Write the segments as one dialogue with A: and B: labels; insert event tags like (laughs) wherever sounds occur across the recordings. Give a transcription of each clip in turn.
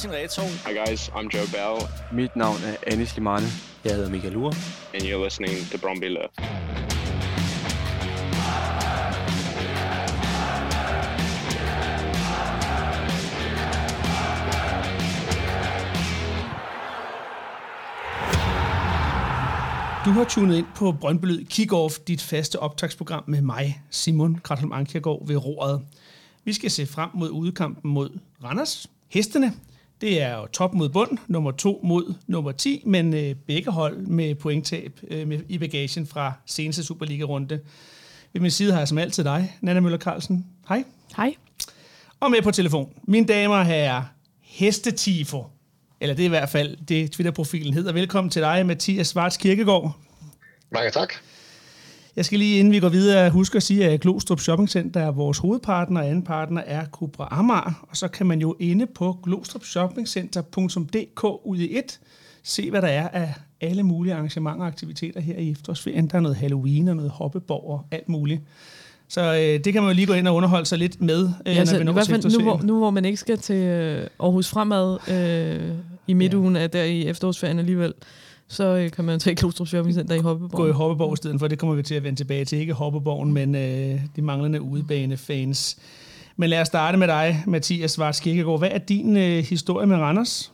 A: Martin Reto.
B: Hi guys, I'm Joe Bell.
C: Mit navn er Anis Limane.
D: Jeg hedder Michael Ure.
B: And you're listening to Bromby Left.
A: Du har tunet ind på Brøndby Kick-Off, dit faste optagsprogram med mig, Simon Kratholm Ankergaard ved roret. Vi skal se frem mod udekampen mod Randers. Hestene, det er jo top mod bund, nummer to mod nummer 10, men øh, begge hold med pointtab øh, med, i bagagen fra seneste Superliga-runde. Ved min side har jeg som altid dig, Nana Møller Carlsen. Hej.
E: Hej.
A: Og med på telefon, mine damer og herrer, Hestetifo. Eller det er i hvert fald det, Twitter-profilen hedder. Velkommen til dig, Mathias Svarts Kirkegaard.
F: Mange tak.
A: Jeg skal lige, inden vi går videre, huske at sige, at Glostrup Shopping Center er vores hovedpartner, og anden partner er Cobra Amar. Og så kan man jo inde på glostrupshoppingcenter.dk ud i et se, hvad der er af alle mulige arrangementer og aktiviteter her i efterårsferien. Der er noget Halloween og noget hoppeborg og alt muligt. Så øh, det kan man jo lige gå ind og underholde sig lidt med, øh,
E: Ja, altså,
A: når vi når
E: i hvert fald nu, hvor, nu hvor man ikke skal til øh, Aarhus Fremad øh, i midtugen ja. der i efterårsferien alligevel, så øh, kan man tage Klostrup Shopping Center i Hoppeborg.
A: gå i Hoppeborg i stedet for. Det kommer vi til at vende tilbage til. Ikke Hoppeborgen, men øh, de manglende udebanefans. Men lad os starte med dig, Mathias Svarts Kirkegaard. Hvad er din øh, historie med Randers?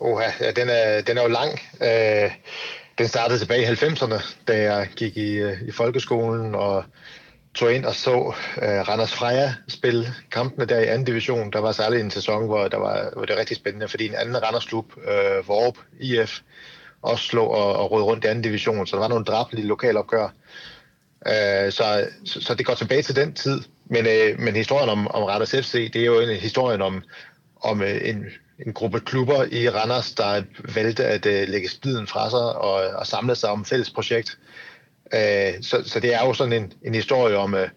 F: Oha, ja, den, er, den er jo lang. Øh, den startede tilbage i 90'erne, da jeg gik i, øh, i folkeskolen og tog ind og så øh, Randers Freja spille kampene der i anden division. Der var særligt en sæson, hvor, der var, hvor det var rigtig spændende, fordi en anden Randers klub, øh, Vorp IF, også slog og, og rød rundt i anden division, så der var nogle drabelige lokalopgør. Øh, så, så, så det går tilbage til den tid. Men, øh, men historien om, om Randers FC, det er jo en historien om, om øh, en, en gruppe klubber i Randers, der valgte at øh, lægge spiden fra sig og, og samle sig om et fælles projekt. Øh, Øh, så, så det er jo sådan en, en historie om, øh,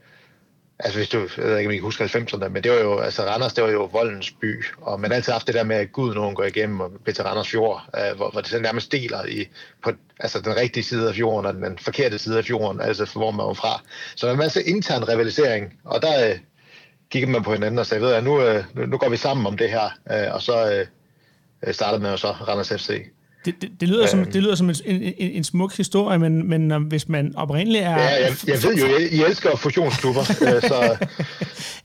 F: altså hvis du, jeg ved ikke, om I kan huske 90'erne, men det var jo, altså Randers, det var jo voldens by, og man har altid haft det der med, at Gud nogen går igennem og bliver til Randers Fjord, øh, hvor, hvor det sådan nærmest deler i, på altså den rigtige side af fjorden og den forkerte side af fjorden, altså hvor man var fra. Så der er en masse intern rivalisering, og der øh, gik man på hinanden og sagde, ved jeg, nu, øh, nu, nu går vi sammen om det her, øh, og så øh, øh startede man jo så Randers FC.
A: Det, det, det, lyder, som, det lyder som en, en, en, smuk historie, men, men øh, hvis man oprindeligt er...
F: Ja, jeg, jeg ved jo, I, I elsker fusionsklubber, (laughs) øh, så...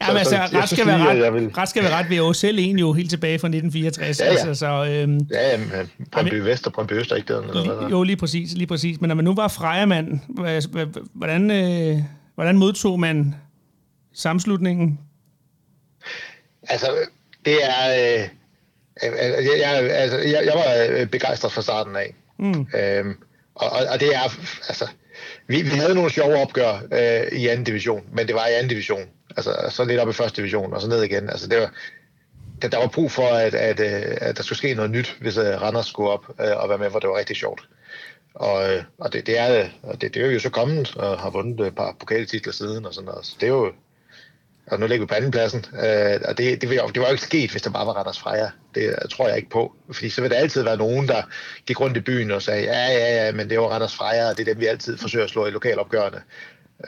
A: Ja, men altså,
F: så jeg
A: ret skal, være ret,
F: jeg vil-
A: ret skal være ret. Vi er jo selv en jo helt tilbage fra 1964.
F: Ja, ja.
A: Altså, så, øhm,
F: Ja, jamen, øh, Brøndby Vest og Brøndby Øst er ikke den, eller hvad?
A: jo, lige præcis, lige præcis. Men når man nu var hva- hvordan, øh, hvordan modtog man sammenslutningen?
F: Altså, det er... Øh, jeg, jeg, altså, jeg, jeg var øh, begejstret fra starten af.
A: Mm.
F: Øhm, og, og, og det er... Altså, vi, vi havde nogle sjove opgør øh, i anden division, men det var i anden division. Altså, så lidt op i første division, og så ned igen. Altså, det var, der, der var brug for, at, at, øh, at der skulle ske noget nyt, hvis øh, Randers skulle op øh, og være med, hvor det var rigtig sjovt. Og, øh, og det, det, er, og det, det er jo så kommet og har vundet et par pokaltitler siden og sådan noget. Så det er jo, og nu ligger vi på andenpladsen. Øh, og det, det, det var jo ikke sket, hvis der bare var Randers Freja. Det tror jeg ikke på. Fordi så vil der altid være nogen, der gik rundt i byen og sagde, ja, ja, ja, men det var Randers Freja, og det er dem, vi altid forsøger at slå i lokalopgørende.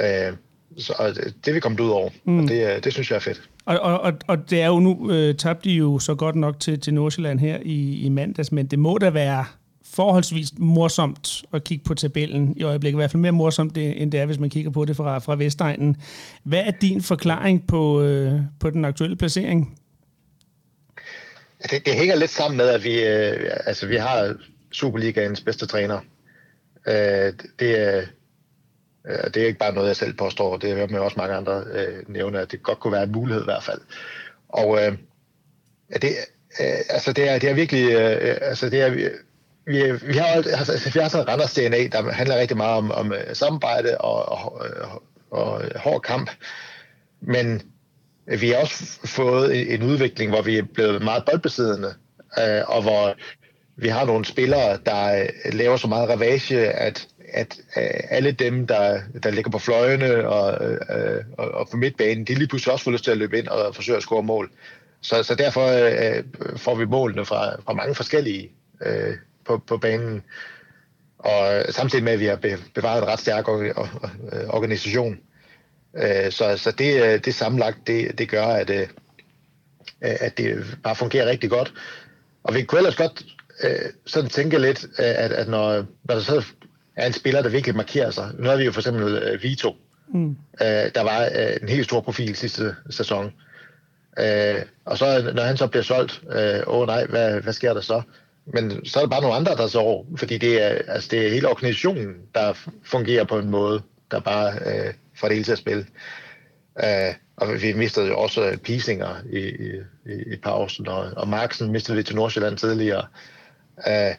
F: Øh, så og det, det vi kommet ud over, mm. og det, øh, det synes jeg er fedt.
A: Og, og, og, og det er jo nu, øh, tabte de jo så godt nok til, til Nordsjælland her i, i mandags, men det må da være forholdsvis morsomt at kigge på tabellen i øjeblikket. I hvert fald mere morsomt, det, end det er, hvis man kigger på det fra, fra Vestegnen. Hvad er din forklaring på, øh, på den aktuelle placering?
F: Det, det hænger lidt sammen med, at vi, øh, altså, vi har Superligaens bedste træner. Øh, det, er, øh, det er ikke bare noget, jeg selv påstår. Det er med også mange andre øh, nævne, at det godt kunne være en mulighed i hvert fald. Og øh, det, øh, altså, det, er, det er virkelig... Øh, øh altså, det er, vi, vi, har altså, altså, vi har sådan Randers DNA, der handler rigtig meget om, om øh, samarbejde og, og, og, og øh, hård kamp. Men vi har også fået en udvikling, hvor vi er blevet meget boldbesiddende, øh, og hvor vi har nogle spillere, der øh, laver så meget ravage, at, at øh, alle dem, der, der ligger på fløjene og, øh, og, og på midtbanen, de lige pludselig også får lyst til at løbe ind og forsøge at score mål. Så, så derfor øh, får vi målene fra, fra mange forskellige øh, på, på banen. Og samtidig med, at vi har be- bevaret en ret stærk øh, organisation. Øh, så så det, øh, det sammenlagt, det, det gør, at, at det bare fungerer rigtig godt. Og vi kunne ellers godt sådan tænke lidt, at, at når, når der så er en spiller, der virkelig markerer sig. Nu har vi jo for eksempel Vito, mm. der var en helt stor profil sidste sæson. Øh, og så når han så bliver solgt, øh, åh nej, hvad, hvad sker der så? Men så er der bare nogle andre, der så over, fordi det er, altså det er hele organisationen, der fungerer på en måde, der bare øh, får det hele til at spille. Øh, og vi mistede jo også Pisinger i, i, i, pausen, og, og Marksen mistede vi til Nordsjælland tidligere. Øh,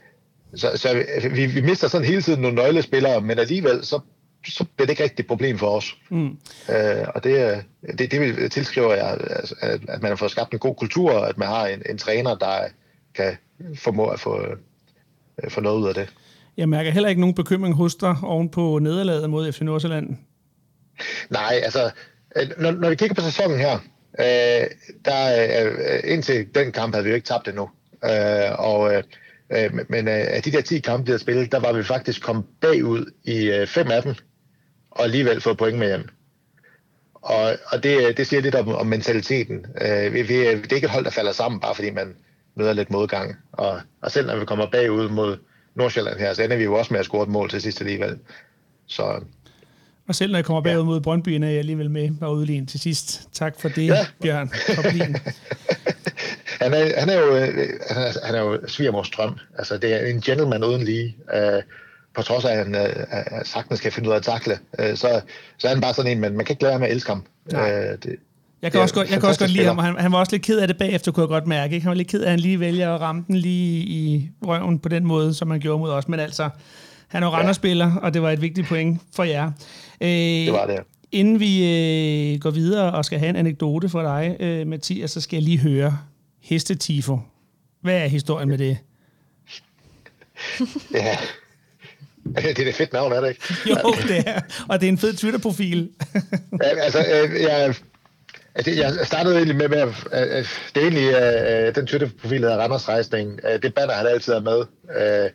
F: så så vi, vi mister sådan hele tiden nogle nøglespillere, men alligevel så, så bliver det ikke rigtig et problem for os. Mm. Øh, og det, det, det vil tilskriver jeg, altså, at, at man har fået skabt en god kultur, at man har en, en træner, der kan formå at få, øh, få noget ud af det.
A: Jeg mærker heller ikke nogen bekymring hos dig oven på nederlaget mod FC Nordsjælland.
F: Nej, altså, øh, når, når vi kigger på sæsonen her, øh, der, øh, indtil den kamp havde vi jo ikke tabt endnu. Øh, og, øh, men øh, af de der 10 kampe, vi havde spillet, der var vi faktisk kommet bagud i øh, fem af dem, og alligevel fået point med hjem. Og, og det, det siger lidt om, om mentaliteten. Øh, vi, vi, det er ikke et hold, der falder sammen, bare fordi man møder lidt modgang. Og, og selv når vi kommer bagud mod Nordsjælland her, så ender vi jo også med at score et mål til sidst alligevel. Så,
A: og selv når jeg kommer bagud mod Brøndby, er jeg alligevel med og udlignet til sidst. Tak for det, ja. Bjørn. (laughs)
F: han, er, han er jo, han er, han er jo svigermors drøm. Altså, det er en gentleman uden lige. Uh, på trods af, at han uh, sagtens kan finde ud af at takle, uh, så, så er han bare sådan en, men man kan ikke lade med at elske ham. Uh, det,
A: jeg kan, også godt, jeg kan også godt lide ham, og han, han var også lidt ked af det bagefter, kunne jeg godt mærke. Ikke? Han var lidt ked af, at han lige vælger at ramme den lige i røven på den måde, som han gjorde mod os. Men altså, han er jo ja. spiller, og det var et vigtigt point for jer.
F: Øh, det var det.
A: Inden vi øh, går videre og skal have en anekdote for dig, øh, Mathias, så skal jeg lige høre Hestetifo. Hvad er historien med det?
F: ja, det er et fedt navn, er det ikke? (laughs)
A: jo, det er. Og det er en fed Twitter-profil.
F: ja, altså, øh, jeg, Altså, jeg startede egentlig med, med at, at det er egentlig uh, den Twitter-profil, der Randers Rejsning. Uh, det banner, han altid er med. Uh,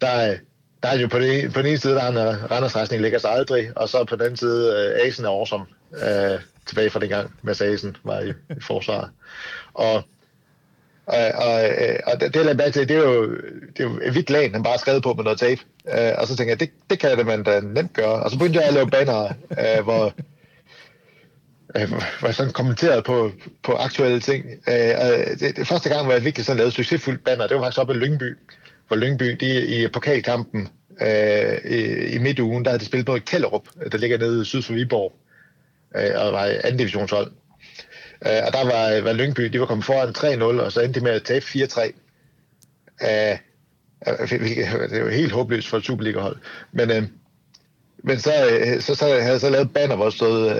F: der, der er jo på, det, på den ene side, der er Randers Rejsning ligger sig aldrig, og så på den anden side, uh, Asen er awesome. Uh, tilbage fra den gang, Asen var i, i forsvaret. Og, og, og, og det, jeg er til, det er jo, det er jo et hvidt lag, han bare skrevet på med noget tape. Uh, og så tænker jeg, det, det kan det man da nemt gøre. Og så begyndte jeg at lave banner, uh, hvor øh, var sådan kommenteret på, på aktuelle ting. Øh, det, det, første gang, hvor jeg virkelig sådan lavede succesfuldt banner, det var faktisk oppe i Lyngby, hvor Lyngby de, i pokalkampen øh, i, i midtugen, der havde de spillet på Kællerup, der ligger nede syd for Viborg, øh, og var anden divisionshold. Øh, og der var, var Lyngby, de var kommet foran 3-0, og så endte de med at tabe 4-3. Øh, øh det var helt håbløst for et Superliga-hold. Men, øh, men så, øh, så, så havde jeg så lavet banner, hvor der stod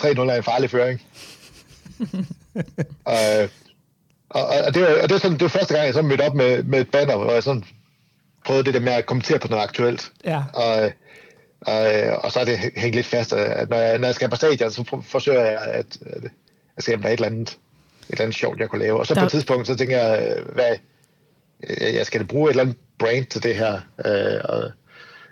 F: 3-0 er en farlig føring. (laughs) og, og, og, det var, og det var, sådan, det var første gang, jeg så mødte op med, med et banner, hvor jeg sådan prøvede det der med at kommentere på noget aktuelt.
A: Ja.
F: Og, og, og så er det hængt lidt fast, at når jeg, når jeg skal på stadion, så forsøger jeg, at, at jeg skal have et eller andet, et eller andet sjovt, jeg kunne lave. Og så der... på et tidspunkt, så tænker jeg, hvad, jeg skal bruge et eller andet brand til det her. Øh, og,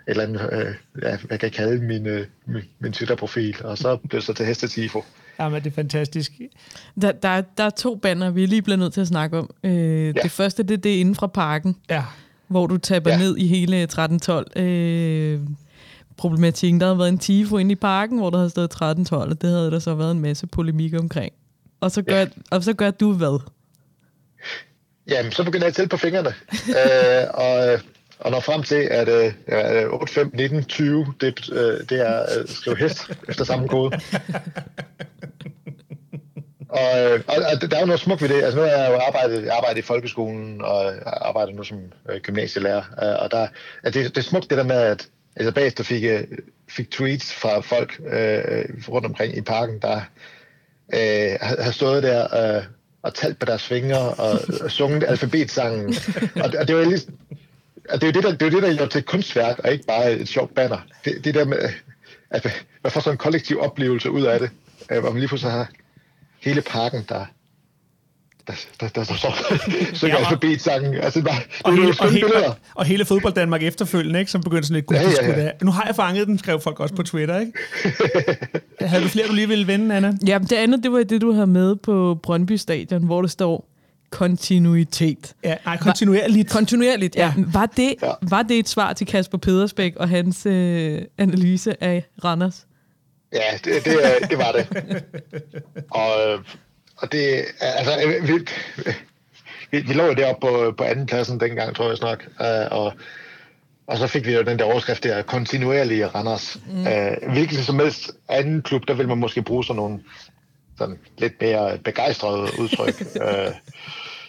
F: eller andet, øh, ja, hvad kan jeg kalde min, øh, min, min Twitter-profil, og så blev det så til Hestetifo.
A: Jamen, det er fantastisk.
E: Der, der, der er to banner, vi er lige blevet nødt til at snakke om. Øh, ja. Det første, det, det er inden fra parken,
A: ja.
E: hvor du taber ja. ned i hele 13-12. Øh, problematikken, der havde været en tifo inde i parken, hvor der havde stået 13-12, og det havde der så været en masse polemik omkring. Og så gør, ja. og så gør du hvad?
F: Jamen, så begynder jeg at tælle på fingrene. (laughs) øh, og øh, og når frem til, at øh, 8, 5, 19, 20, det, øh, det er øh, skrive hest (laughs) efter samme kode. og, øh, og, og der er jo noget smukt ved det. Altså nu har jeg jo arbejdet, jeg arbejdet i folkeskolen, og arbejder nu som øh, gymnasielærer. Øh, og der, at det, det er smukt det der med, at altså bagefter fik, øh, fik tweets fra folk øh, rundt omkring i parken, der øh, har stået der øh, og talt på deres fingre og, og sunget alfabetsangen. (laughs) Og, og det var lige det er jo det, der, det, er det, der gør til kunstværk, og ikke bare et sjovt banner. Det, det der med, at man får sådan en kollektiv oplevelse ud af det, hvor man lige pludselig har hele parken, der, der, der, der, der så (laughs) synger
A: Ja,
F: alfabetsangen. Altså, bare, det
A: Og
F: er
A: hele,
F: jo
A: og, hele,
F: billeder.
A: og, og hele fodbold Danmark efterfølgende, ikke, som begyndte sådan lidt, gud,
F: Ja,
A: ja,
F: ja.
A: Nu har jeg fanget den, skrev folk også på Twitter, ikke? (laughs) Havde du flere, du lige ville vende, Anna?
E: Ja, det andet, det var det, du havde med på Brøndby Stadion, hvor der står kontinuitet.
A: Ja, nej, kontinuerligt.
E: Kontinuerligt, ja.
A: Ja.
E: Var det,
F: Ja.
E: var det et svar til Kasper Pedersbæk og hans øh, analyse af Randers?
F: Ja, det, det, det var det. Og, og det, altså, øh, vi, vi, vi lå jo deroppe på, på anden pladsen dengang, tror jeg snart. Øh, og, og så fik vi jo den der overskrift der, kontinuerlige Randers. Mm. Øh, hvilken som helst anden klub, der vil man måske bruge sådan nogle sådan lidt mere begejstrede udtryk. (laughs) øh,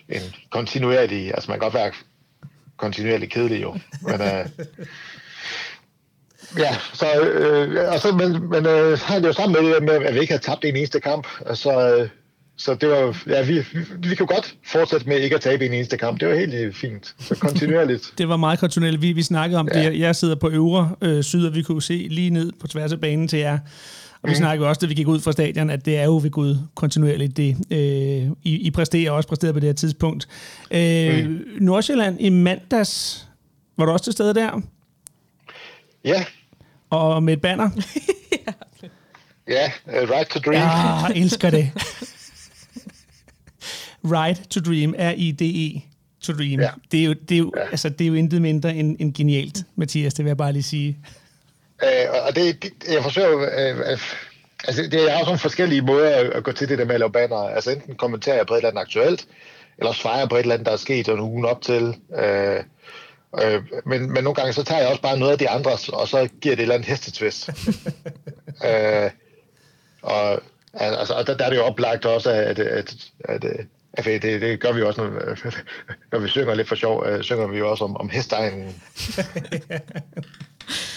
F: end kontinuerlige. Altså man kan godt være kontinuerligt kedelig jo. Men, øh, Ja, så, øh, og så, men, men øh, har det jo sammen med, det med, at vi ikke havde tabt en eneste kamp. Så, øh, så det var, ja, vi, vi, vi kunne godt fortsætte med ikke at tabe en eneste kamp. Det var helt øh, fint. Så kontinuerligt. (laughs)
A: Det var meget kontinuerligt. Vi, vi snakkede om ja. det. Jeg sidder på øvre øh, syd, og vi kunne se lige ned på tværs af banen til jer. Og vi mm. snakkede også, da vi gik ud fra stadion, at det er jo ved Gud kontinuerligt det. Øh, I, I præsterer også præsteret på det her tidspunkt. Øh, mm. Nordsjælland i mandags, var du også til stede der?
F: Ja,
A: Og med et banner? (laughs)
F: ja, uh, right to dream.
A: Ja, jeg elsker det. Ride to Dream, R-I-D-E, to Dream.
F: Ja.
A: Det, er jo, det, er jo, altså, det er jo intet mindre end, end genialt, Mathias, det vil jeg bare lige sige.
F: Øh, og det, det, jeg forsøger jo, øh, øh, altså det, jeg har sådan forskellige måder at, at gå til det der med at lave banner. Altså enten kommenterer jeg på et eller andet aktuelt, eller svarer jeg på et eller andet, der er sket en ugen op til. Øh, øh, men, men nogle gange så tager jeg også bare noget af de andres, og så giver det et eller andet hestetvist. (laughs) øh, og altså, og der, der er det jo oplagt også, at, at, at, at at det, det gør vi også, når, (laughs) når vi synger lidt for sjov, øh, synger vi jo også om, om hestegnen. (laughs)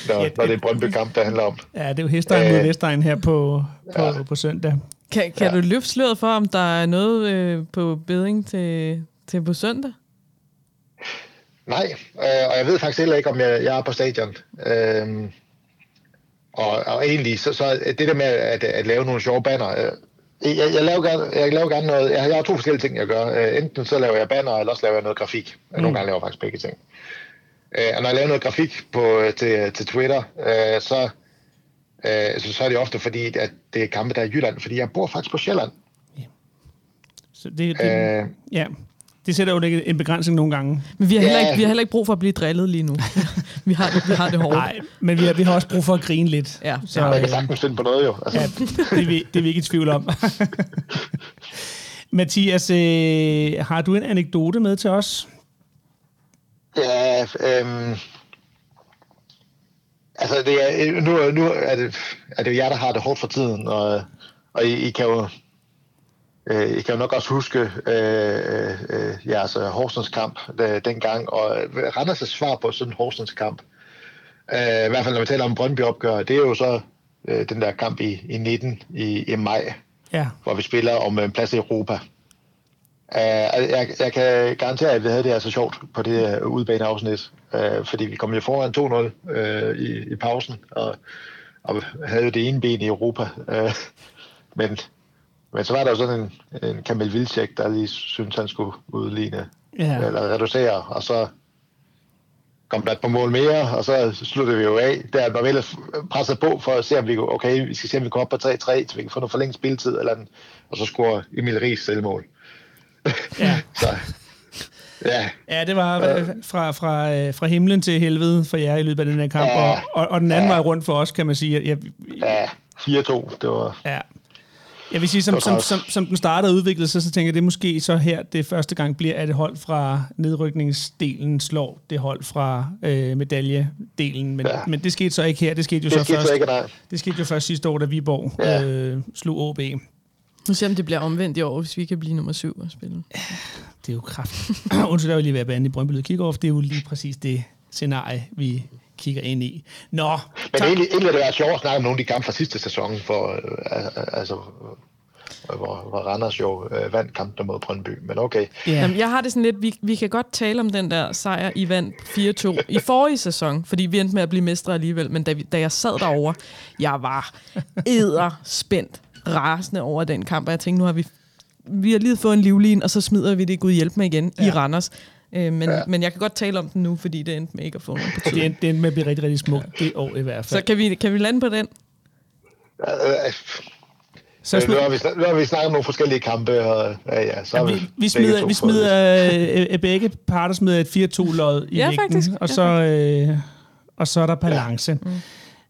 F: når, når det er Brøndby-kamp, der handler om.
A: Ja, det er jo Hestegn mod
F: Øh,
A: her på, på, ja. på søndag.
E: Kan, kan ja. du løfte sløret for, om der er noget øh, på beding til, til på søndag?
F: Nej, øh, og jeg ved faktisk heller ikke, om jeg, jeg er på stadion. Øhm, og, og egentlig, så, så det der med at, at lave nogle sjove banner, øh, jeg, jeg, laver gerne, jeg laver gerne noget, jeg, jeg har to forskellige ting, jeg gør. Øh, enten så laver jeg banner, eller også laver jeg noget grafik. Mm. Nogle gange laver jeg faktisk begge ting. Øh, og når jeg laver noget grafik på, til, til Twitter, øh, så, øh, så, så er det ofte fordi, at det er kampe, der er i Jylland, fordi jeg bor faktisk på Sjælland.
A: Så det, det,
F: Øh,
A: ja, det sætter jo en begrænsning nogle gange.
E: Men vi har, heller
F: Ja.
E: ikke, vi har heller ikke brug for at blive drillet lige nu. (laughs) vi, har det, vi har det hårdt.
A: Nej, men vi har, vi har også brug for at grine lidt.
E: Ja.
A: så,
F: man kan
A: øh,
F: sagtens finde på noget jo. Altså.
A: Ja, det er, vi, det er vi ikke i tvivl om. (laughs) Mathias, øh, har du en anekdote med til os?
F: Ja, øhm, altså det er, nu, nu er, det, er det jo jer, der har det hårdt for tiden, og, og I, I kan jo øh, I kan jo nok også huske øh, øh, jeres øh, Horsens kamp øh, dengang, og øh, Randers' svar på sådan en Horsens kamp, øh, i hvert fald når vi taler om Brøndby opgør, det er jo så øh, den der kamp i, i 19 i, i maj,
A: Ja,
F: hvor vi spiller om en plads i Europa. Uh, jeg, jeg kan garantere, at vi havde det altså sjovt på det uh, udbaneafsnit, uh, fordi vi kom jo foran 2-0 uh, i, i pausen, og, og havde jo det ene ben i Europa. Uh, men, men så var der jo sådan en, en Kamil Vilcek, der lige syntes, han skulle udligne,
A: Ja.
F: eller reducere, og så kom der et par mål mere, og så sluttede vi jo af. Der var ellers presset på for at se, om vi kunne, okay, vi skal se, om vi kommer op på 3-3, så vi kan få noget forlænget spilletid, eller den, og så score Emil Ries selvmål.
A: ja. (laughs)
F: Så, ja,
A: ja det var øh, fra, fra, øh, fra himlen til helvede for jer i løbet af den her kamp,
F: Ja.
A: og, og, og den anden vej rundt for os, kan man sige. Jeg,
F: ja 4-2, det var...
A: ja. Jeg vil sige, som,
F: Det
A: som, som, som den startede og udviklede sig, så tænker jeg, det måske så her det første gang bliver, at et hold fra nedrykningsdelen slår det hold fra øh, medaljedelen. Men, ja. Men det skete så ikke her. Det skete jo
F: Det
A: så
F: skete
A: først.
F: så ikke, nej.
A: Det skete jo først sidste år, da Viborg
F: Ja.
A: øh, slog OB.
E: Nu ser om det bliver omvendt i år, hvis vi kan blive nummer syv og spille.
A: Det er jo kraft. (coughs) Undskyld, der vil lige være bande i Brøndby Kickoff. Det er jo lige præcis det scenarie, vi kigger ind i. Nå,
F: Men
A: tak.
F: egentlig, egentlig er det været sjovt at snakke om nogle af de kampe fra sidste sæson, for, øh, altså, øh, hvor, hvor Randers jo øh, vandt kampene mod Brøndby. Men okay,
A: Ja.
E: Jamen, jeg har det sådan lidt, vi, vi kan godt tale om den der sejr, I vandt 4-2 i forrige sæson, fordi vi endte med at blive mestre alligevel, men da, vi, da jeg sad derovre, jeg var æder spændt, rasende over den kamp, og jeg tænkte, nu har vi vi har lige fået en livlin, og så smider vi det Gud hjælp med igen ja. i Randers. Øh, men, ja. men jeg kan godt tale om den nu, fordi det endte med ikke at få nogen
A: betydning. Det endte, det endte med at blive rigtig, rigtig smukt det år i hvert fald.
E: Så kan vi, kan vi lande på den?
F: så smid... nu, har vi, nu har vi snakket om nogle forskellige kampe, og ja, ja, så ja, vi,
A: vi smider, vi smider øh, øh, begge parter smider et 4-2-lod i
E: ja,
A: vægten,
E: faktisk.
A: og, så, øh, og så er der balance. Ja. Mm.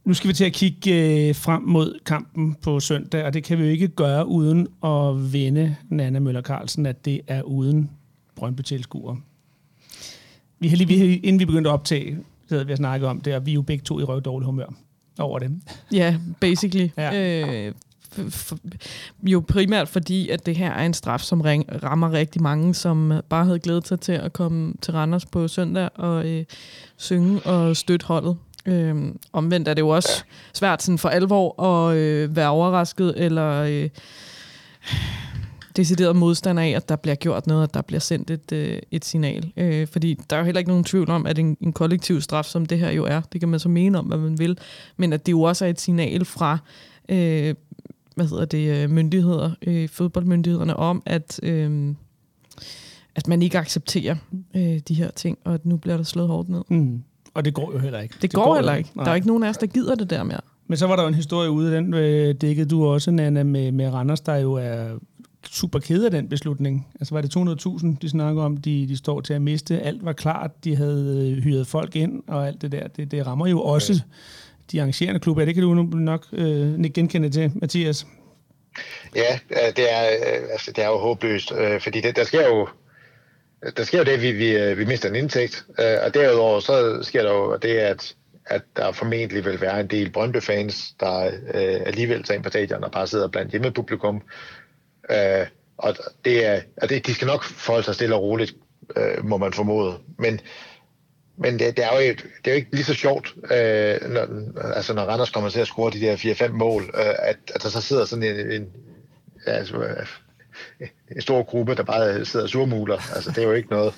A: Nu skal vi til at kigge øh, frem mod kampen på søndag, og det kan vi jo ikke gøre uden at vende Nana Møller Carlsen, at det er uden Brøndby tilskuer. Vi lige, vi, inden vi begyndte at optage, så havde vi snakket om det, og vi er jo begge to i røv dårlig humør over det.
E: Ja, basically. Ja. Øh, jo primært fordi, at det her er en straf, som ring, rammer rigtig mange, som bare havde glædet sig til at komme til Randers på søndag og øh, synge og støtte holdet. Øh, omvendt er det jo også svært sådan for alvor at øh, være overrasket eller øh, decideret modstander af, at der bliver gjort noget, at der bliver sendt et, øh, et signal. Øh, fordi der er jo heller ikke nogen tvivl om, at en, en kollektiv straf, som det her jo er, det kan man så mene om, hvad man vil, men at det jo også er et signal fra øh, hvad hedder det, øh, myndigheder, øh, fodboldmyndighederne om, at, øh, at man ikke accepterer øh, de her ting, og at nu bliver der slået hårdt ned.
A: Mm. Og det går jo heller ikke.
E: Det, det går, går heller ikke. Nej. Der er ikke nogen af os, der gider det der mere.
A: Men så var der jo en historie ude, den øh, dækkede du også, Nana, med, med Randers, der jo er super ked af den beslutning. Altså var det 200.000, de snakker om, de, de står til at miste. Alt var klart, de havde øh, hyret folk ind, og alt det der. Det, det rammer jo også de arrangerende klubber. Det kan du nok øh, genkende til, Mathias.
F: Ja, det er, øh, altså, det er jo håbløst, øh, fordi det, der sker jo der sker jo det, at vi, vi, vi mister en indtægt, og derudover så sker der jo det, at, at der formentlig vil være en del Brøndby-fans, der øh, alligevel tager ind på stadion og bare sidder blandt hjemmepublikum. Øh, og det er, og det, de skal nok forholde sig stille og roligt, øh, må man formode. Men, men det, det, er jo, det er jo ikke lige så sjovt, øh, når, altså når Randers kommer til at score de der 4-5 mål, øh, at, at der så sidder sådan en, en altså, øh, en stor gruppe, der bare sidder og surmuler. Altså, det er jo ikke noget.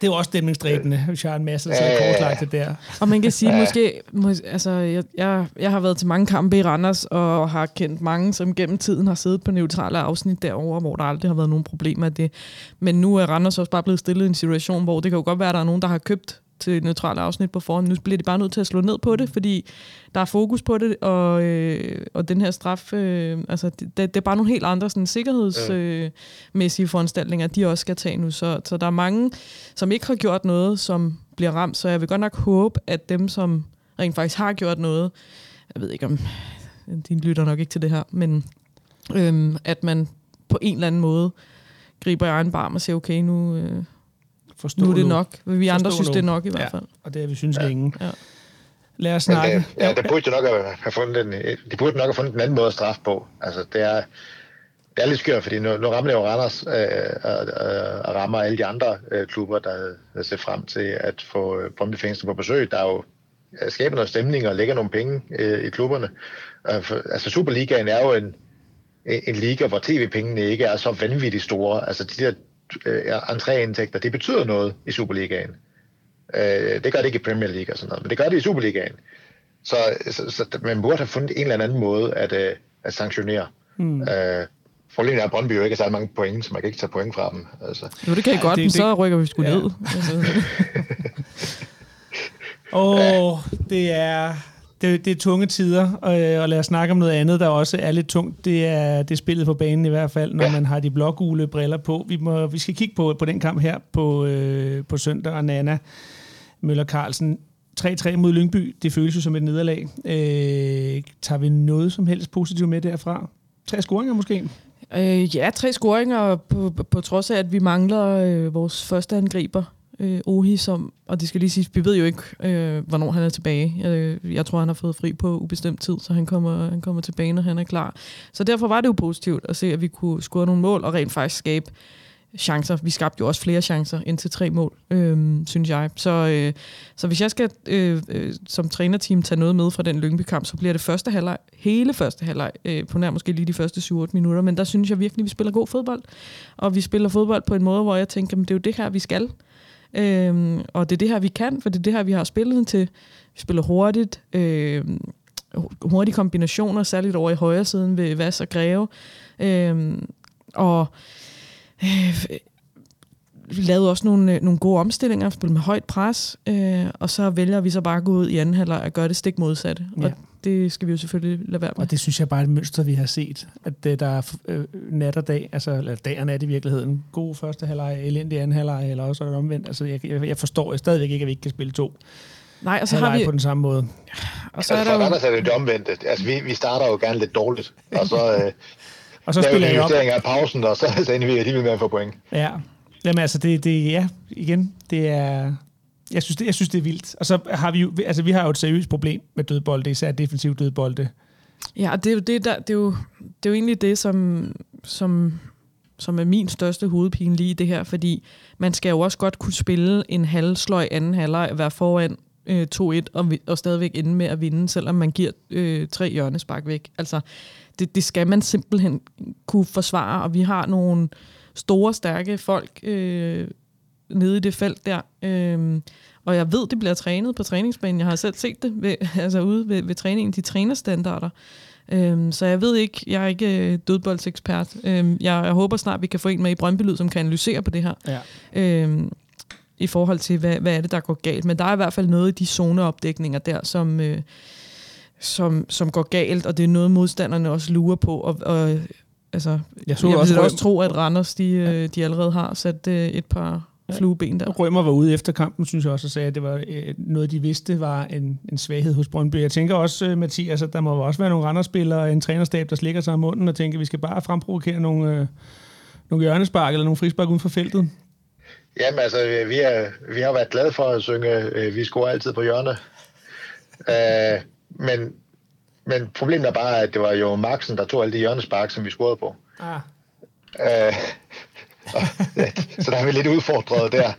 A: Det er jo også stemningsdræbende, hvis jeg har en masse, der sidder kortlagt der.
E: Og man kan sige, ja. måske, mås- altså, jeg, jeg, jeg har været til mange kampe i Randers, og har kendt mange, som gennem tiden har siddet på neutrale afsnit derover, hvor der aldrig har været nogen problemer af det. Men nu er Randers også bare blevet stillet i en situation, hvor det kan jo godt være, at der er nogen, der har købt til neutrale afsnit på forhånd. Nu bliver de bare nødt til at slå ned på det, fordi der er fokus på det, og, øh, og den her straf, øh, altså det, det er bare nogle helt andre sådan, sikkerhedsmæssige øh, foranstaltninger, de også skal tage nu. Så, så der er mange, som ikke har gjort noget, som bliver ramt, så jeg vil godt nok håbe, at dem, som rent faktisk har gjort noget, jeg ved ikke om, de lytter nok ikke til det her, men øh, at man på en eller anden måde griber i egen barm og siger, okay, nu... Øh, Forstå nu er det nok. Vi andre synes, nu. det er nok i hvert fald. Ja,
A: og det har vi synes
E: ja.
A: længe. Ja. Lad os snakke.
F: Men, ja, det burde nok have fundet en, de burde nok have fundet en anden måde at straffe på. Altså, det er, det er lidt skørt, fordi nu, nu rammer det jo Randers øh, og, og rammer alle de andre øh, klubber, der, der ser frem til at få øh, Brøndby Fængsel på besøg. Der er jo skaber noget stemning og lægger nogle penge øh, i klubberne. Øh, for, altså Superligaen er jo en, en liga, hvor tv-pengene ikke er så vanvittigt store. Altså de der øh, entréindtægter, det betyder noget i Superligaen. Øh, det gør det ikke i Premier League og sådan noget, men det gør det i Superligaen. Så, så, så man burde have fundet en eller anden måde at, øh, at sanktionere. Mm. Øh, Problemet er, at Brøndby jo ikke har så mange point, så man kan ikke tage point fra dem. Altså.
E: Jo, det kan I godt, det, men så rykker vi sgu ja. ned. (laughs)
A: Åh, oh, det er det, det er tunge tider, og, øh, og lad os snakke om noget andet, der også er lidt tungt. Det er, det er spillet på banen i hvert fald, når ja. man har de blågule briller på. Vi, må, vi skal kigge på, på den kamp her på, øh, på søndag, og Nana Møller Carlsen 3-3 mod Lyngby, det føles jo som et nederlag. Øh, tager vi noget som helst positivt med derfra? Tre scoringer måske?
E: Øh, ja, tre scoringer på, på, på trods af, at vi mangler øh, vores første angriber øh, Ohi, som, og det skal lige sige, vi ved jo ikke, øh, hvornår han er tilbage. Jeg, jeg tror, han har fået fri på ubestemt tid, så han kommer, han kommer tilbage, når han er klar. Så derfor var det jo positivt at se, at vi kunne score nogle mål og rent faktisk skabe chancer. Vi skabte jo også flere chancer end til tre mål, øh, synes jeg. Så, øh, så hvis jeg skal øh, øh, som trænerteam tage noget med fra den Lyngby-kamp, så bliver det første halvleg, hele første halvleg, øh, på nær måske lige de første 7-8 minutter, men der synes jeg virkelig, at vi spiller god fodbold. Og vi spiller fodbold på en måde, hvor jeg tænker, at det er jo det her, vi skal. Øhm, og det er det her, vi kan, for det er det her, vi har spillet til. Vi spiller hurtigt, øhm, hurtige kombinationer, særligt over i højre siden ved Vas og Greve. Øhm, og øh, vi lavede også nogle, øh, nogle gode omstillinger, spille med højt pres, øh, og så vælger vi så bare at gå ud i anden halvleg og gøre det stik modsatte. Ja. Og det skal vi jo selvfølgelig lade være med.
A: Og det synes jeg bare er et mønster, vi har set. At det, der er øh, nat og dag, altså eller dag og nat i virkeligheden. God første halvleg, elendig anden halvleg, eller også er det omvendt. Altså, jeg, jeg, jeg forstår jeg stadigvæk ikke, at vi ikke kan spille to.
E: Nej, og så har vi...
A: på den samme måde.
F: Og så altså, er der jo... er det det omvendte. Altså, vi, vi starter jo gerne lidt dårligt, (laughs) og så, øh,
A: og så spiller
F: vi justeringer af pausen, og så, (laughs) så ender vi alligevel med at få point.
A: Ja, Jamen altså, det, det, ja, igen, det er... Jeg synes, det, jeg synes, det er vildt. Og så har vi jo, altså vi har jo et seriøst problem med dødbolde, især defensiv dødbolde.
E: Ja, og det er jo, det, der, det er jo, det er jo egentlig det, som, som, som er min største hovedpine lige i det her, fordi man skal jo også godt kunne spille en halvsløj anden halvleg, være foran øh, 2-1 og, og stadigvæk ende med at vinde, selvom man giver øh, tre hjørnespark væk. Altså, det, det skal man simpelthen kunne forsvare, og vi har nogle store, stærke folk øh, nede i det felt der. Øh, og jeg ved, det bliver trænet på træningsbanen. Jeg har selv set det ved, (laughs) altså ude ved, ved træningen, de trænerstandarder. Øhm, så jeg ved ikke, jeg er ikke øh, dødboldsekspert. Øhm, jeg, jeg håber snart, vi kan få en med i Brøndby som kan analysere på det her. Ja. Øhm, I forhold til, hvad, hvad er det, der går galt. Men der er i hvert fald noget i de zoneopdækninger der, som, øh, som, som går galt, og det er noget, modstanderne også lurer på. Og, og altså, jeg, så jeg også, vil også tro, at Randers de, ja. Øh, de allerede har sat øh, et par flueben der.
A: Rømer var ude efter kampen, synes jeg også, og sagde, at det var øh, noget, de vidste var en, en svaghed hos Brøndby. Jeg tænker også, uh, Mathias, at der må også være nogle Randers-spillere og en trænerstab, der slikker sig om munden og tænker, at vi skal bare fremprovokere nogle, uh, nogle hjørnespark eller nogle frispark uden for feltet.
F: Jamen altså, vi, er, vi har været glade for at synge, uh, vi scorer altid på hjørne. Uh, men men problemet er bare, at det var jo Maxen, der tog alle de hjørnespark, som vi scorede på. Ah. Øh, så der er vi lidt udfordret der.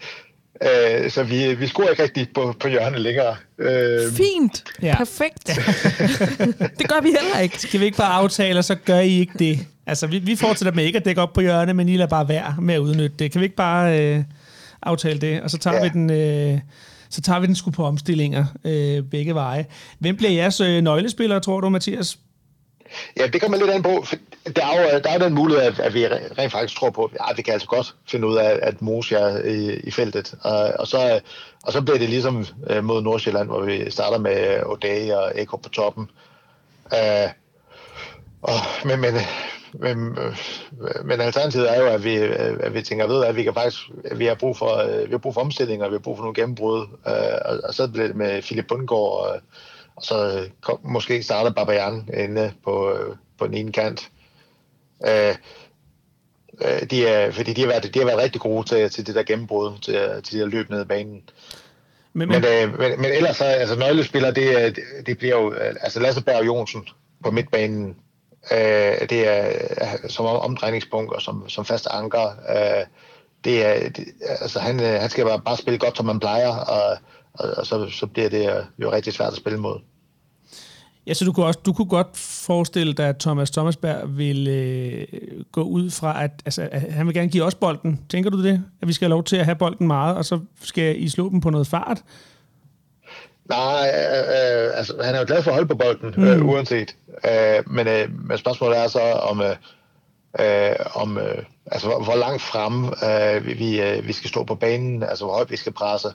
F: Øh, så vi, vi scorer ikke rigtig på, på hjørnet længere.
E: Øh, Fint. Ja. Perfekt. (laughs) det gør vi heller ikke.
A: Skal vi ikke bare aftale, så gør I ikke det? Altså, vi, vi fortsætter med ikke at dække op på hjørnet, men I lader bare være med at udnytte det. Kan vi ikke bare øh, aftale det? Og så tager ja. vi den... Øh, så tager vi den sgu på omstillinger øh, begge veje. Hvem bliver jeres øh, nøglespillere, tror du, Mathias?
F: Ja, det kommer lidt an på. For der er jo øh, der er den mulighed, at, at vi rent faktisk tror på, at ja, vi kan altså godt finde ud af, at Mose er i, i feltet. Og, og, så, og så bliver det ligesom øh, mod Nordsjælland, hvor vi starter med øh, O'Day og Eko på toppen. Uh, og, men, men, men, men alternativet er jo, at vi, at vi tænker ved, at vi kan faktisk, at vi har brug for, vi har brug for omstillinger, vi har brug for nogle gennembrud, og, og så bliver det med Philip Bundgaard, og, og så kom, måske starter Babayan inde på, på den ene kant. Øh, øh, de er, fordi de har, været, de har været rigtig gode til, til det der gennembrud, til, til det der løb ned ad banen. Men, men, men, øh, men, men ellers så, altså nøglespillere, det, det bliver jo, altså Lasse Berg Jonsen på midtbanen, Øh, det er som omdrejningspunkt og som, som fast anker. Øh, det er, det, altså han, øh, han skal bare, bare spille godt, som man plejer, og, og, og så, så bliver det jo rigtig svært at spille mod.
A: Ja, så du kunne, også, du kunne godt forestille dig, at Thomas Thomasberg vil øh, gå ud fra, at, altså, at han vil gerne give os bolden. Tænker du det? At vi skal have lov til at have bolden meget, og så skal I slå dem på noget fart?
F: Nej, øh, øh, altså, han er jo glad for at holde på bolden, mm. øh, uanset. Øh, men, øh, men spørgsmålet er så, om, øh, øh, om øh, altså, hvor, hvor langt frem øh, vi, øh, vi skal stå på banen, altså hvor højt vi skal presse.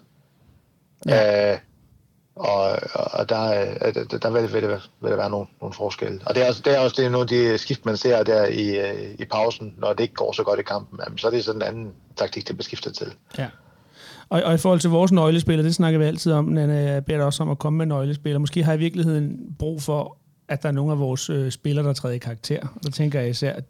F: Ja. Øh, og, og der, øh, der, vil, vil, det, vil der være nogle, nogle forskelle. Og det er også, det er også det er nogle af de skift, man ser der i, øh, i pausen, når det ikke går så godt i kampen. Jamen, så er det sådan en anden taktik, det beskifter til. Ja.
A: Og, og i forhold til vores nøglespillere, det snakker vi altid om, Nana, jeg beder også om at komme med nøglespillere. Måske har jeg i virkeligheden brug for, at der er nogle af vores øh, spillere, der træder i karakter. Og der tænker jeg især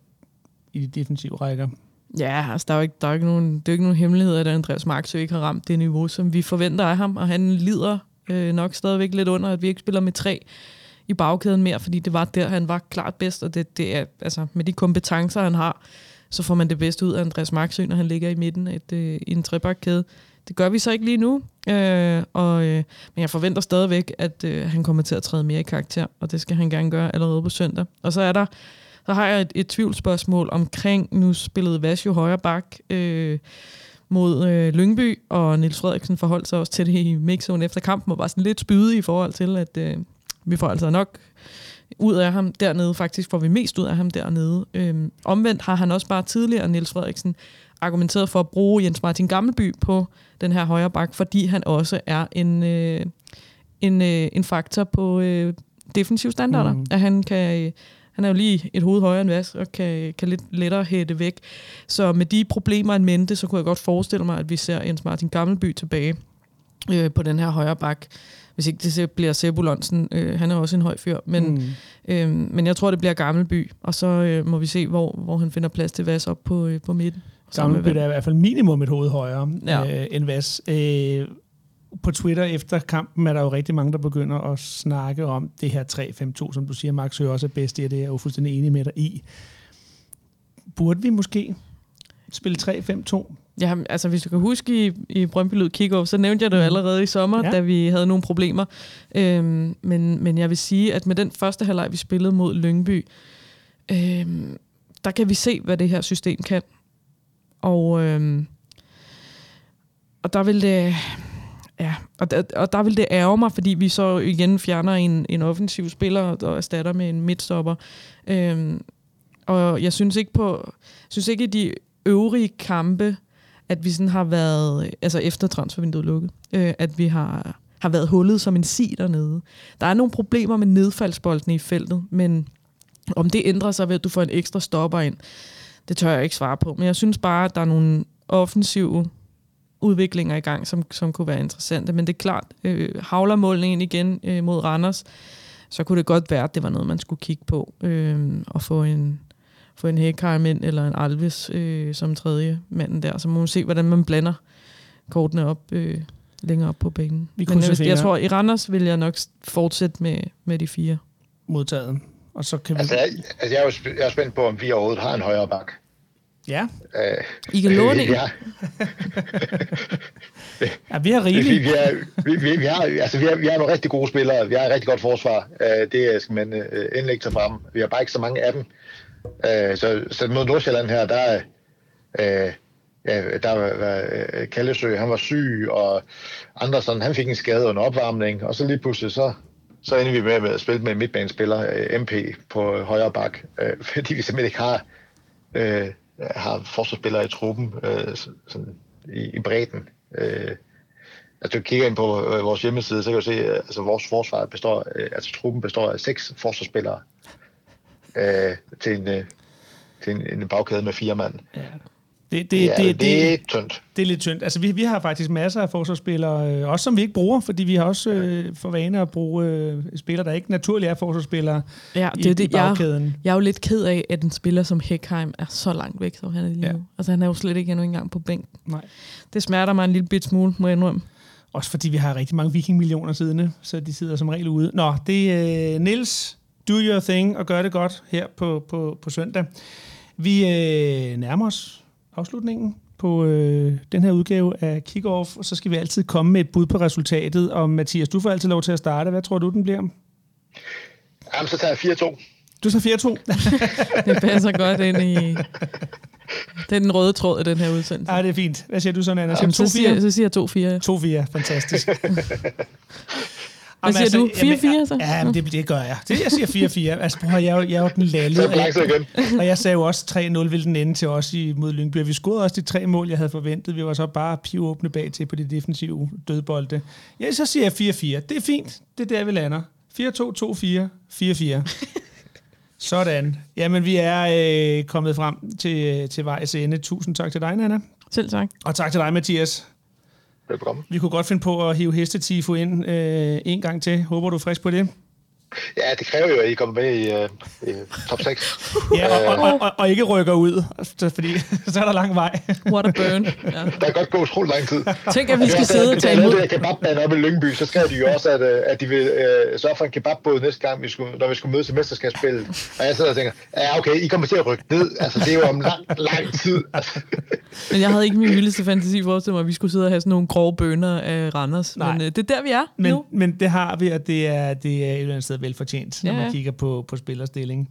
A: i de defensive rækker.
E: Ja, altså der er jo ikke, der er ikke nogen, det er ikke nogen hemmelighed, at Andreas Marksø ikke har ramt det niveau, som vi forventer af ham, og han lider øh, nok stadigvæk lidt under, at vi ikke spiller med tre i bagkæden mere, fordi det var der, han var klart bedst, og det, det er, altså, med de kompetencer, han har, så får man det bedste ud af Andreas Marksø, når han ligger i midten et, øh, i en trebakkæde. Det gør vi så ikke lige nu, øh, og, øh, men jeg forventer stadigvæk, at øh, han kommer til at træde mere i karakter, og det skal han gerne gøre allerede på søndag. Og så er der, så har jeg et, et tvivlsspørgsmål omkring, nu spillede Vasio højre bak øh, mod øh, Lyngby, og Nils Frederiksen forholdt sig også til det i mixzone efter kampen, og var sådan lidt spydig i forhold til, at øh, vi får altså nok ud af ham dernede. Faktisk får vi mest ud af ham dernede. Øhm, omvendt har han også bare tidligere, Niels Frederiksen, argumenteret for at bruge Jens Martin Gammelby på den her højre bak, fordi han også er en, øh, en, øh, en faktor på øh, defensiv standarder. Mm. At han kan... Øh, han er jo lige et hoved højere end Vas, og kan, kan lidt lettere hætte væk. Så med de problemer en mente, så kunne jeg godt forestille mig, at vi ser Jens Martin Gammelby tilbage øh, på den her højre bak. Hvis ikke det bliver Sebulonsen. Øh, han er også en høj fyr. Men, mm. øh, men jeg tror, det bliver Gammelby. Og så øh, må vi se, hvor, hvor han finder plads til Vas op på, øh, på midten.
A: Gammelby er i hvert fald minimum et hoved højere ja. øh, end Vas. Øh, på Twitter efter kampen er der jo rigtig mange, der begynder at snakke om det her 3-5-2, som du siger, Max jo også er bedst i, og det er jeg jo fuldstændig enig med dig i. Burde vi måske spille 3-5-2?
E: Ja, altså hvis du kan huske i, i Brøndby Lyd Kickoff, så nævnte jeg det jo mm. allerede i sommer, ja. da vi havde nogle problemer. Øhm, men, men jeg vil sige, at med den første halvleg, vi spillede mod Lyngby, øhm, der kan vi se, hvad det her system kan. Og, øhm, og der vil det Ja, og der, og der vil det ærge mig, fordi vi så igen fjerner en, en offensiv spiller og erstatter med en midtstopper. Øhm, og jeg synes ikke på, synes ikke i de øvrige kampe, at vi sådan har været, altså efter transfervinduet lukket, øh, at vi har, har været hullet som en si dernede. Der er nogle problemer med nedfaldsboldene i feltet, men om det ændrer sig ved, at du får en ekstra stopper ind, det tør jeg ikke svare på. Men jeg synes bare, at der er nogle offensive udviklinger i gang, som, som kunne være interessante. Men det er klart, øh, havlermålningen igen øh, mod Randers, så kunne det godt være, at det var noget, man skulle kigge på. Øh, og få en, få en Hækheim ind, eller en Alves øh, som tredje manden der. Så må man se, hvordan man blander kortene op øh, længere op på banen. Vi Men jeg, jeg tror, i Randers vil jeg nok fortsætte med, med de fire.
A: Modtaget. Og så kan vi...
F: altså, jeg, altså, jeg, er jo jeg er spændt på, om vi overhovedet har en højre bak.
A: Ja.
E: Øh, I kan låne øh, ja.
A: ja, vi har rigeligt.
F: Vi, vi, er, vi, vi, vi, har, altså, vi, har, vi har nogle rigtig gode spillere. Vi har et rigtig godt forsvar. Øh, det skal man øh, endelig ikke tage frem. Vi har bare ikke så mange af dem. Øh, så, så mod Nordsjælland her, der, øh, ja, der var, var øh, Kallesø, han var syg, og Andersen, han fik en skade under opvarmning, og så lige pludselig så, så ender vi med at spille med en midtbanespiller, øh, MP, på højre bak, øh, fordi vi simpelthen ikke har øh, har forsvarsspillere i truppen øh, sådan, i, i bredden. Øh, altså, du kigger ind på øh, vores hjemmeside, så kan du se, at altså, vores forsvar består, øh, altså truppen består af seks forsvarsspillere (laughs) øh, til en, øh, til en, en bagkæde med fire mand. Ja.
A: Det, det,
F: ja, det, det er tyndt.
A: Det er lidt tyndt. Altså, vi, vi har faktisk masser af forsvarsspillere, øh, også som vi ikke bruger, fordi vi har også øh, for vane at bruge øh, spillere, der ikke naturligt er forsvarsspillere
E: ja, det i, det, i bagkæden. Jeg, jeg er jo lidt ked af, at en spiller som Heckheim er så langt væk, som han er lige ja. nu. Altså, han er jo slet ikke endnu engang på bænken. Nej. Det smerter mig en lille bit smule, må jeg indrømme.
A: Også fordi vi har rigtig mange viking-millioner siddende, så de sidder som regel ude. Nå, det er øh, Nils, do your thing og gør det godt her på, på, på søndag. Vi øh, nærmer os afslutningen på øh, den her udgave af Kickoff, og så skal vi altid komme med et bud på resultatet. Og Mathias, du får altid lov til at starte. Hvad tror du, den bliver?
F: Jamen, så tager jeg 4-2.
A: Du tager
E: 4-2? (laughs) det passer godt ind i... Det er den røde tråd i den her udsendelse.
A: Ja, det er fint. Hvad siger du så, Anna?
E: Jamen, så, siger, så siger
A: jeg 2-4. 2-4, fantastisk. (laughs)
E: Hvad siger altså, du? 4-4 så?
A: Ja, men det, det gør jeg. Det, jeg siger 4-4. Altså, prøv, jeg, jeg er jo den lalle. Og jeg, og jeg sagde jo også 3-0 ville den ende til os i, mod Lyngby. Vi scorede også de tre mål, jeg havde forventet. Vi var så bare pivåbne bag til på de defensive dødbolde. Ja, så siger jeg 4-4. Det er fint. Det er der, vi lander. 4-2-2-4. 4-4. (laughs) Sådan. Jamen, vi er øh, kommet frem til, til vejs ende. Tusind tak til dig, Nana.
E: Selv tak.
A: Og tak til dig, Mathias.
F: Velkommen.
A: Vi kunne godt finde på at hive hestetifo ind øh, en gang til. Håber du er frisk på det?
F: Ja, det kræver jo, at I kommer med i, uh, i top 6. (laughs)
A: ja, og, og, og, og ikke rykker ud, fordi (laughs) så er der lang vej.
E: What a burn. (laughs) Ja.
F: Der kan godt gå utrolig lang tid.
E: Tænk, at vi skal sidde og tage imod.
F: Hvis jeg kebabband op i Lyngby, så skrev de jo også, at, øh, at de vil uh, sørge for en kebabbåd næste gang, vi skulle, når vi skulle mødes til mesterskabsspillet. Og jeg sidder og tænker, ja okay, I kommer til at rykke ned. Altså, det er jo om lang, lang tid.
E: Men jeg havde ikke min vildeste fantasi forestillet mig, at vi skulle sidde og have sådan nogle grove bønder af Randers. Nej. Men uh, det er der, vi er
A: men,
E: nu.
A: Men det har vi, og det er, det er et eller andet sted velfortjent, ja. når man kigger på, på spillerstilling.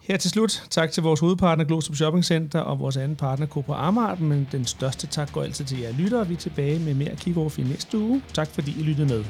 A: Her til slut, tak til vores hovedpartner Glostrup Shopping Center og vores anden partner Copra Amart, men den største tak går altid til jer lyttere. Vi er tilbage med mere kick i næste uge. Tak fordi I lyttede med.